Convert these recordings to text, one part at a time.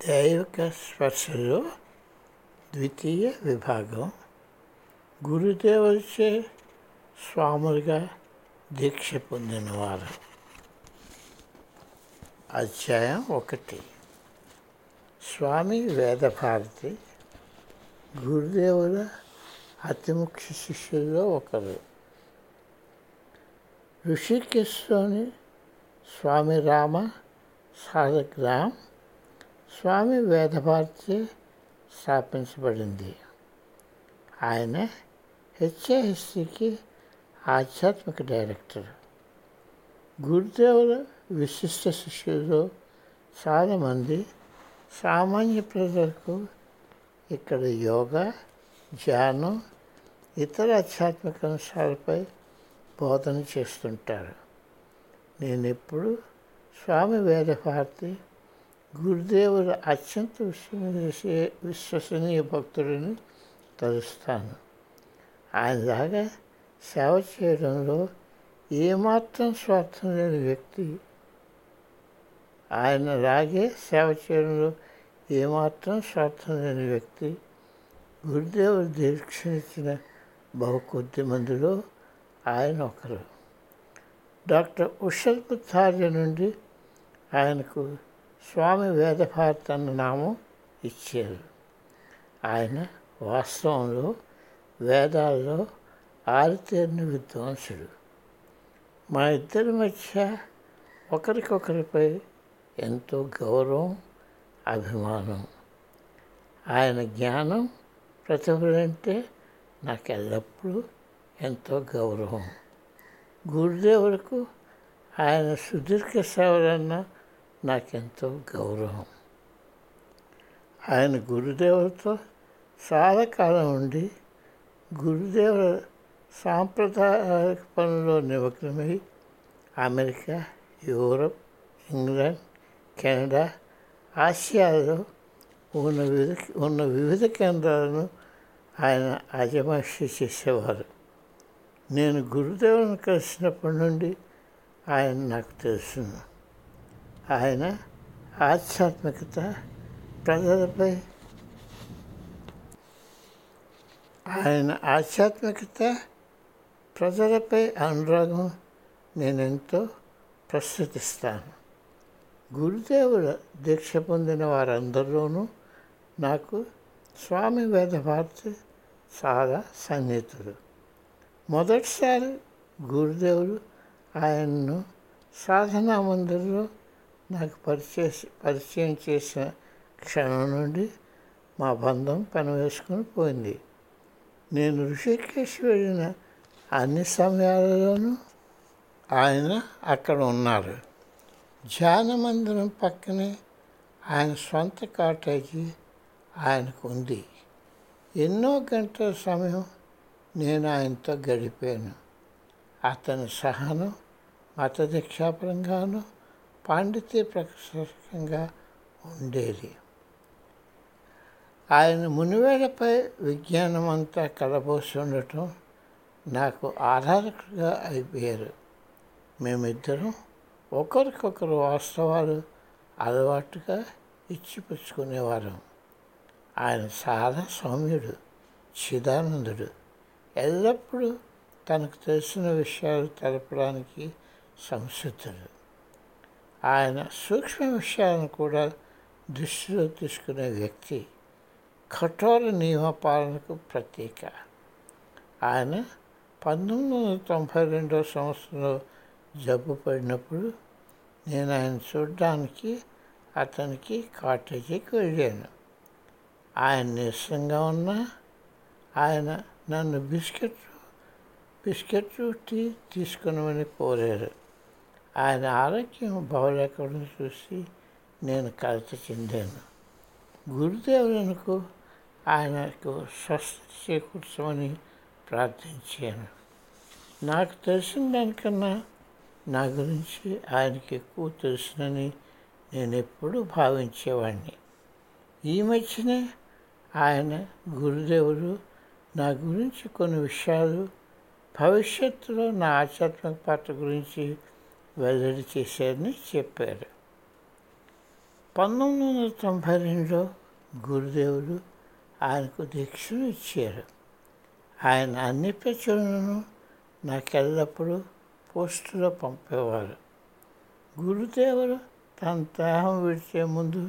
దైవిక స్పర్శలో ద్వితీయ విభాగం గురుదేవులచే స్వాములుగా దీక్ష పొందినవారు అధ్యాయం ఒకటి స్వామి వేదభారతి గురుదేవుల అతి ముఖ్య శిష్యుల్లో ఒకరు। ఋషికేశ్లోని స్వామి రామ సాధగ్రామ్ స్వామి వేదభారతి స్థాపించబడింది. ఆయన హెచ్ఏహెచ్సికి ఆధ్యాత్మిక డైరెక్టర్. గురుదేవుల విశిష్ట శిష్యులు చాలామంది సామాన్య ప్రజలకు ఇక్కడ యోగా ధ్యానం ఇతర ఆధ్యాత్మిక అంశాలపై బోధన చేస్తుంటారు. నేను ఎప్పుడు స్వామి వేదభారతి గురుదేవుల అత్యంత విశ్వసే విశ్వసనీయ భక్తుడిని తలుస్తాను. ఆయనలాగా సేవ చేయడంలో ఏమాత్రం స్వార్థం లేని వ్యక్తి ఆయనలాగే సేవ చేయడంలో ఏమాత్రం స్వార్థం లేని వ్యక్తి గురుదేవుడు దీక్షనిచ్చిన బహు కొద్ది మందిలో ఆయన ఒకరు. డాక్టర్ ఉషల్ పుత్తార్య నుండి ఆయనకు స్వామి వేదభారత్ అన్న నామం ఇచ్చారు. ఆయన వాస్తవంలో వేదాల్లో ఆరితేరిన విద్వాంసుడు. మా ఇద్దరి మధ్య ఒకరికొకరిపై ఎంతో గౌరవం అభిమానం. ఆయన జ్ఞానం ప్రతిభలంటే నాకు ఎల్లప్పుడూ ఎంతో గౌరవం. గురుదేవులకు ఆయన సుదీర్ఘ సేవలన్నా నాకెంతో గౌరవం. ఆయన గురుదేవులతో చాలా కాలం ఉండి గురుదేవుల సాంప్రదాయ పనుల్లో నిమగ్నమై అమెరికా యూరప్ ఇంగ్లాండ్ కెనడా ఆసియాలో ఉన్న వివిధ ఉన్న వివిధ కేంద్రాలను ఆయన అజమాయిషి చేసేవారు. నేను గురుదేవుని కలిసినప్పటి నుండి ఆయన నాకు తెలుసును. ఆయన ఆధ్యాత్మికత ప్రజలపై ఆయన ఆధ్యాత్మికత ప్రజలపై అనురాగం నేనెంతో ప్రస్తుతిస్తాను. గురుదేవుల దీక్ష పొందిన వారందరిలోనూ నాకు స్వామి వేదభారతి చాలా సన్నిహితుడు. మొదటిసారి గురుదేవులు ఆయన్ను సాధనా మందిరంలో నాకు పరిచయ పరిచయం చేసిన క్షణం నుండి మా బంధం పనివేసుకుని పోయింది. నేను ఋషికేశ్ వెళ్ళిన అన్ని సమయాలలోనూ ఆయన అక్కడ ఉన్నారు. ధ్యాన మందిరం పక్కనే ఆయన సొంత కాటేజీ ఆయనకు ఉంది. ఎన్నో గంటల సమయం నేను ఆయనతో గడిపాను. అతని సహనం మత దీక్షాపరంగాను పాండిత్య ప్రకటంగా ఉండేది. ఆయన మునివేలపై విజ్ఞానం అంతా కలబోసి ఉండటం నాకు ఆధారకుడిగా అయిపోయారు. మేమిద్దరం ఒకరికొకరు వాస్తవాలు అలవాటుగా ఇచ్చిపుచ్చుకునేవారు. ఆయన చాలా సౌమ్యుడు చిదానందుడు. ఎల్లప్పుడూ తనకు తెలిసిన విషయాలు తెలపడానికి సంసిద్ధుడు. ఆయన సూక్ష్మ విషయాలను కూడా దృష్టిలో తీసుకునే వ్యక్తి కఠోర నియమ పాలనకు ప్రత్యేక. ఆయన పంతొమ్మిది వందల తొంభై రెండవ సంవత్సరంలో జబ్బు పడినప్పుడు నేను ఆయన చూడడానికి అతనికి కాటేజీకి వెళ్ళాను. ఆయన నీరసంగా ఉన్నా ఆయన నన్ను బిస్కెట్ బిస్కెట్ టీ తీసుకునమని కోరారు. ఆయన ఆరోగ్యం బాగలేకుండా చూసి నేను కలత చెందాను. గురుదేవులకు ఆయనకు స్వస్థ చేకూర్చమని ప్రార్థించాను. నాకు తెలిసిన దానికన్నా నా గురించి ఆయనకి ఎక్కువ తెలుసునని నేను ఎప్పుడూ భావించేవాడిని ఈ మధ్యనే ఆయన గురుదేవుడు నా గురించి కొన్ని విషయాలు భవిష్యత్తులో నా ఆధ్యాత్మిక పాత్ర గురించి వెల్లడి చేశారని చెప్పారు. పంతొమ్మిది వందల తొంభై రెండులో గురుదేవుడు ఆయనకు దీక్షను ఇచ్చారు. ఆయన అన్ని ప్రచురణను నాకెల్లప్పుడూ పోస్టులో పంపేవారు. గురుదేవుడు తన దేహం విడిచే ముందు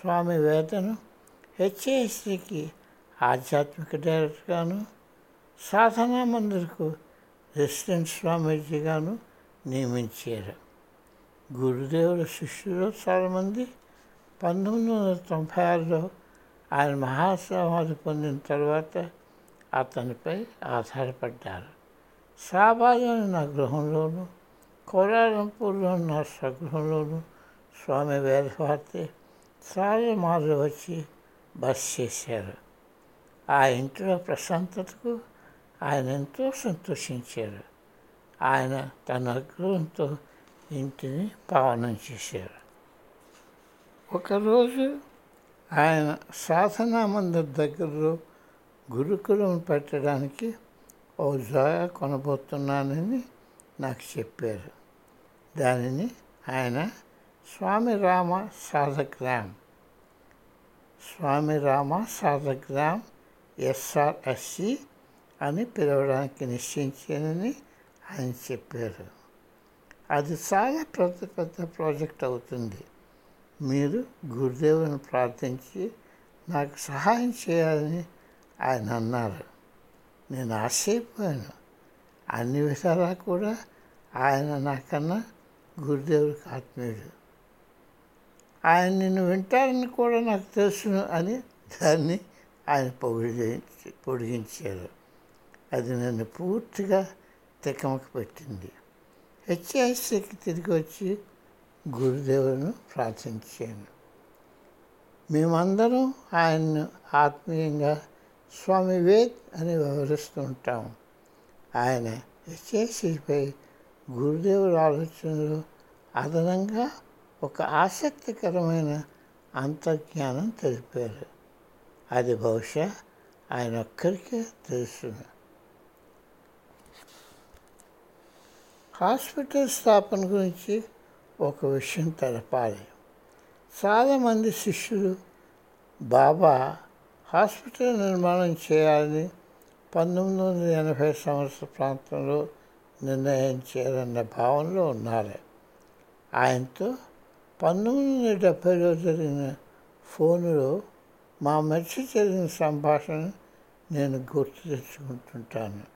స్వామి వేదను హెచ్ఏఎస్సికి ఆధ్యాత్మిక డైరెక్టర్గాను సాధనా మందిర్కు రెసిడెంట్ స్వామీజీగాను నియమించారు. గురుదేవుల శిష్యులు చాలామంది పంతొమ్మిది వందల తొంభై ఆరులో ఆయన మహాసమాధి పొందిన తర్వాత అతనిపై ఆధారపడ్డారు. సాబాలోని నా గృహంలోను కోలాలంపూర్లో నా స్వగృహంలోనూ స్వామి వేదభారతి చాలా మార్లు వచ్చి బస్ చేశారు. ఆ ఇంట్లో ప్రశాంతతకు ఆయన ఎంతో సంతోషించారు. ఆయన తన అగ్రహంతో ఇంటిని పావనం చేశారు. ఒకరోజు ఆయన సాధనా మందిర్ దగ్గరలో గురుకులం పెట్టడానికి ఓ జాగా కొనబోతున్నానని నాకు చెప్పారు. దానిని ఆయన స్వామి రామ సాధగ్రామ్ స్వామి రామ సాధగ్రామ్ ఎస్ఆర్ఎస్సి అని పిలవడానికి నిశ్చయించానని ఆయన చెప్పారు. అది చాలా పెద్ద పెద్ద ప్రాజెక్ట్ అవుతుంది. మీరు గురుదేవుని ప్రార్థించి నాకు సహాయం చేయాలని ఆయన అన్నారు. నేను ఆశ్చర్యపోయాను. అన్ని విధాలా కూడా ఆయన నాకన్నా గురుదేవుడికి ఆత్మీయుడు. ఆయన నిన్ను వింటారని కూడా నాకు తెలుసును అని దాన్ని ఆయన పొగిడి పొడిగించారు. అది నన్ను పూర్తిగా తికమక పెట్టింది. హెచ్ఐసికి తిరిగి వచ్చి గురుదేవులను ప్రార్థించాను. మేమందరం ఆయన్ను ఆత్మీయంగా స్వామి వేద్ అని వివరిస్తూ ఉంటాం. ఆయన హెచ్ఐసిపై గురుదేవుల ఆలోచనలు అదనంగా ఒక ఆసక్తికరమైన అంతర్జ్ఞానం తెలిపారు. అది బహుశా ఆయన ఒక్కరికే తెలుసు హాస్పిటల్ స్థాపన గురించి ఒక విషయం తెలపాలి. చాలామంది శిష్యులు బాబా హాస్పిటల్ నిర్మాణం చేయాలని పంతొమ్మిది వందల ఎనభై సంవత్సర ప్రాంతంలో నిర్ణయం చేయాలన్న భావనలో ఉన్నారు. ఆయనతో పంతొమ్మిది వందల డెబ్భైలో జరిగిన ఫోనులో మా మధ్య జరిగిన సంభాషణ నేను గుర్తు తెచ్చుకుంటుంటాను.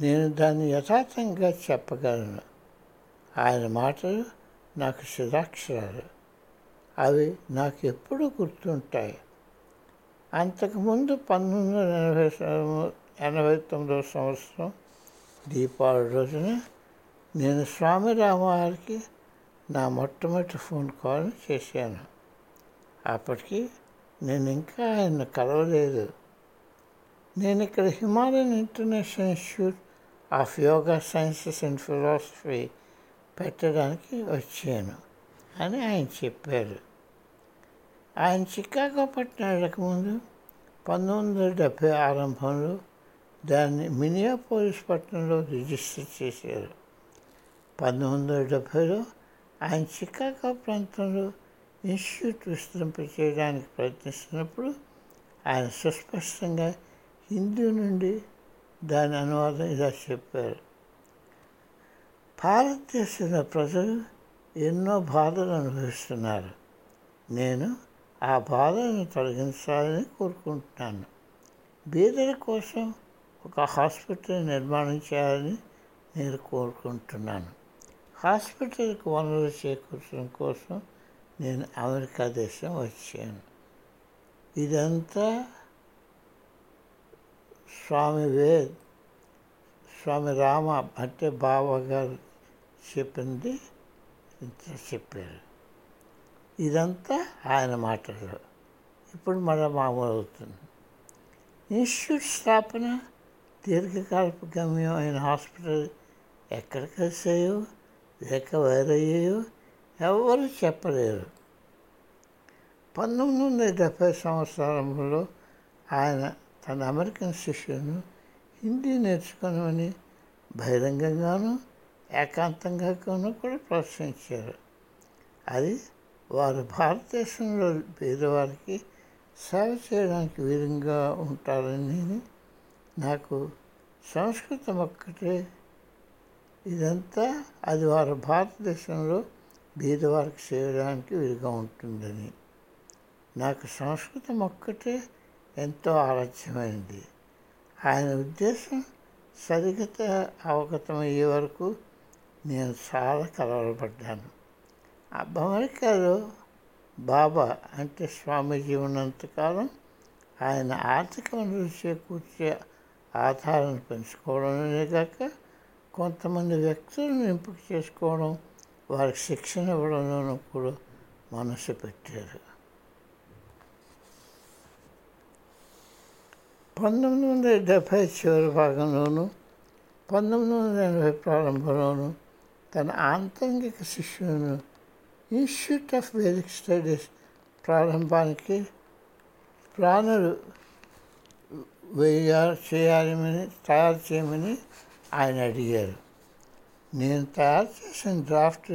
నేను దాన్ని యథార్థంగా చెప్పగలను. ఆయన మాటలు నాకు శిలాక్షరాలు అవి నాకు ఎప్పుడూ గుర్తుంటాయి. అంతకుముందు పంతొమ్మిది వందల ఎనభై ఎనభై తొమ్మిదవ సంవత్సరం దీపావళి రోజున నేను స్వామి రామవారికి నా మొట్టమొదటి ఫోన్ కాల్ చేశాను. అప్పటికి నేను ఇంకా ఆయన కలవలేదు. నేను ఇక్కడ Himalayan International Institute of yoga sciences and philosophy పెట్టడానికి వచ్చాను అని ఆయన చెప్పారు. ఆయన చికాగో పట్టణాలకు ముందు పంతొమ్మిది వందల డెబ్భై ఆరంభంలో దాన్ని మినియాపోలిస్ పట్టణంలో రిజిస్టర్ చేశారు. పంతొమ్మిది వందల డెబ్భైలో ఆయన చికాగో ప్రాంతంలో ఇన్స్టిట్యూట్ విస్తరింపచేయడానికి ప్రయత్నిస్తున్నప్పుడు ఆయన సుస్పష్టంగా హిందూ నుండి దాని అనువాదం ఇలా చెప్పారు. భారతదేశంలో ప్రజలు ఎన్నో బాధలు అనుభవిస్తున్నారు. నేను ఆ బాధలను తొలగించాలని కోరుకుంటున్నాను. బీదల కోసం ఒక హాస్పిటల్ నిర్మాణం చేయాలని నేను కోరుకుంటున్నాను. హాస్పిటల్కి వనరులు చేకూర్చడం కోసం నేను అమెరికా దేశం వచ్చాను. ఇదంతా స్వామి వే స్వామి రామ అంటే బావ గారు చెప్పింది ఇంత చెప్పారు. ఇదంతా ఆయన మాటలు. ఇప్పుడు మన మామూలు అవుతుంది. ఇన్స్టిట్యూట్ స్థాపన దీర్ఘకాలపు గమ్యం అయిన హాస్పిటల్ ఎక్కడ కలిసాయో లేక వేరయ్యాయో ఎవరు చెప్పలేరు. పంతొమ్మిది వందల డెబ్భై సంవత్సరంలో ఆయన తన అమెరికన్ శిష్యులను హిందీ నేర్చుకోనమని బహిరంగంగాను ఏకాంతంగానూ కూడా ప్రోత్సహించారు. అది వారు భారతదేశంలో పేదవారికి సేవ చేయడానికి వీరంగా ఉంటారని నాకు సంస్కృతం ఒక్కటే. ఇదంతా అది వారు భారతదేశంలో బీదవారికి చేయడానికి వీలుగా ఉంటుందని. నాకు సంస్కృతం ఒక్కటే ఎంతో ఆలస్యమైంది. ఆయన ఉద్దేశం సరిగత అవగతమయ్యే వరకు నేను చాలా కలవరపడ్డాను. అమెరికాలో బాబా అంటే స్వామీజీ ఉన్నంతకాలం ఆయన ఆర్థిక వనరులు చేకూర్చే ఆధారాన్ని పెంచుకోవడమే కాక కొంతమంది వ్యక్తులను ఎంపిక చేసుకోవడం వారికి శిక్షణ ఇవ్వడంలోనూ కూడా మనసు పెట్టారు. పంతొమ్మిది వందల డెబ్భై చివరి భాగంలోనూ పంతొమ్మిది వందల ఎనభై ప్రారంభంలోనూ తన ఆంతరిక శిష్యులను ఇన్స్టిట్యూట్ ఆఫ్ వేదిక్ స్టడీస్ ప్రారంభానికి ప్రాణులు వేయాలి చేయాలని తయారు చేయమని ఆయన అడిగారు. నేను తయారు చేసిన డ్రాఫ్ట్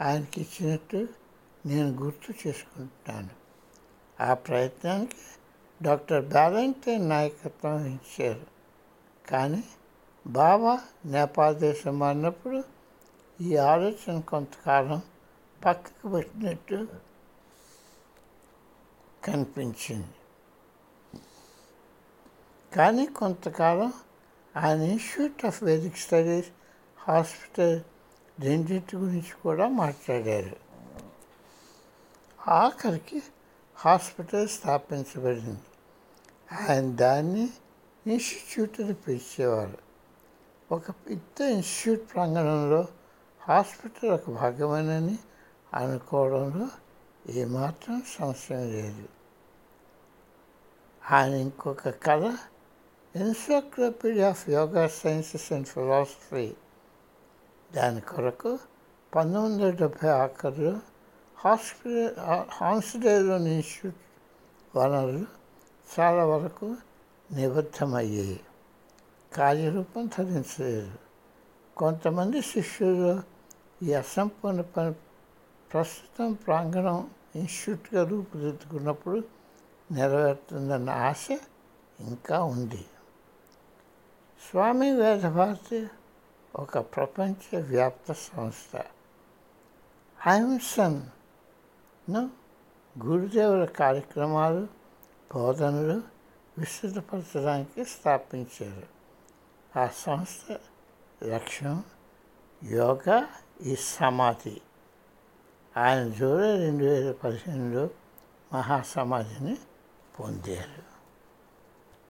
ఆయనకి ఇచ్చినట్టు నేను గుర్తు చేసుకుంటున్నాను. ఆ ప్రయత్నానికి డాక్టర్ బ్యాలంటైన్ నాయకత్వం ఇచ్చారు. కానీ బాబా నేపాల్ దేశం మారినప్పుడు ఈ ఆలోచన కొంతకాలం పక్కకు పెట్టినట్టు కనిపించింది. కానీ కొంతకాలం ఆయన Institute of Vedic Studies hospital రెండింటి గురించి కూడా మాట్లాడారు. ఆఖరికి హాస్పిటల్ స్థాపించబడింది. ఆయన దాన్ని ఇన్స్టిట్యూట్ అని పిలిచేవారు. ఒక పెద్ద ఇన్స్టిట్యూట్ ప్రాంగణంలో హాస్పిటల్ ఒక భాగమేనని అనుకోవడంలో ఏమాత్రం సంశయం లేదు. ఆయన ఇంకొక కథ encyclopedia of yoga sciences and philosophy దాని కొరకు పంతొమ్మిది వందల డెబ్భై ఆఖరిలో హాస్పిటల్ హాన్స్డేలోని ఇన్స్టిట్యూట్ వనరులు చాలా వరకు నిబద్ధమయ్యాయి కార్యరూపం ధరించలేదు. కొంతమంది శిష్యులు ఈ అసంపూర్ణ పని ప్రస్తుతం ప్రాంగణం ఇన్స్టిట్యూట్గా రూపుదిద్దుకున్నప్పుడు నెరవేరుతుందన్న ఆశ ఇంకా ఉంది. స్వామి వేదభారతి ఒక ప్రపంచ వ్యాప్త సంస్థ. ఐమ్సన్ను గురుదేవుల కార్యక్రమాలు బోధనలు విస్తృతపరచడానికి స్థాపించారు. ఆ సంస్థ లక్ష్యం యోగా ఈ సమాధి. ఆయన జూలై రెండు వేల పదిహేనులో మహాసమాధిని పొందారు.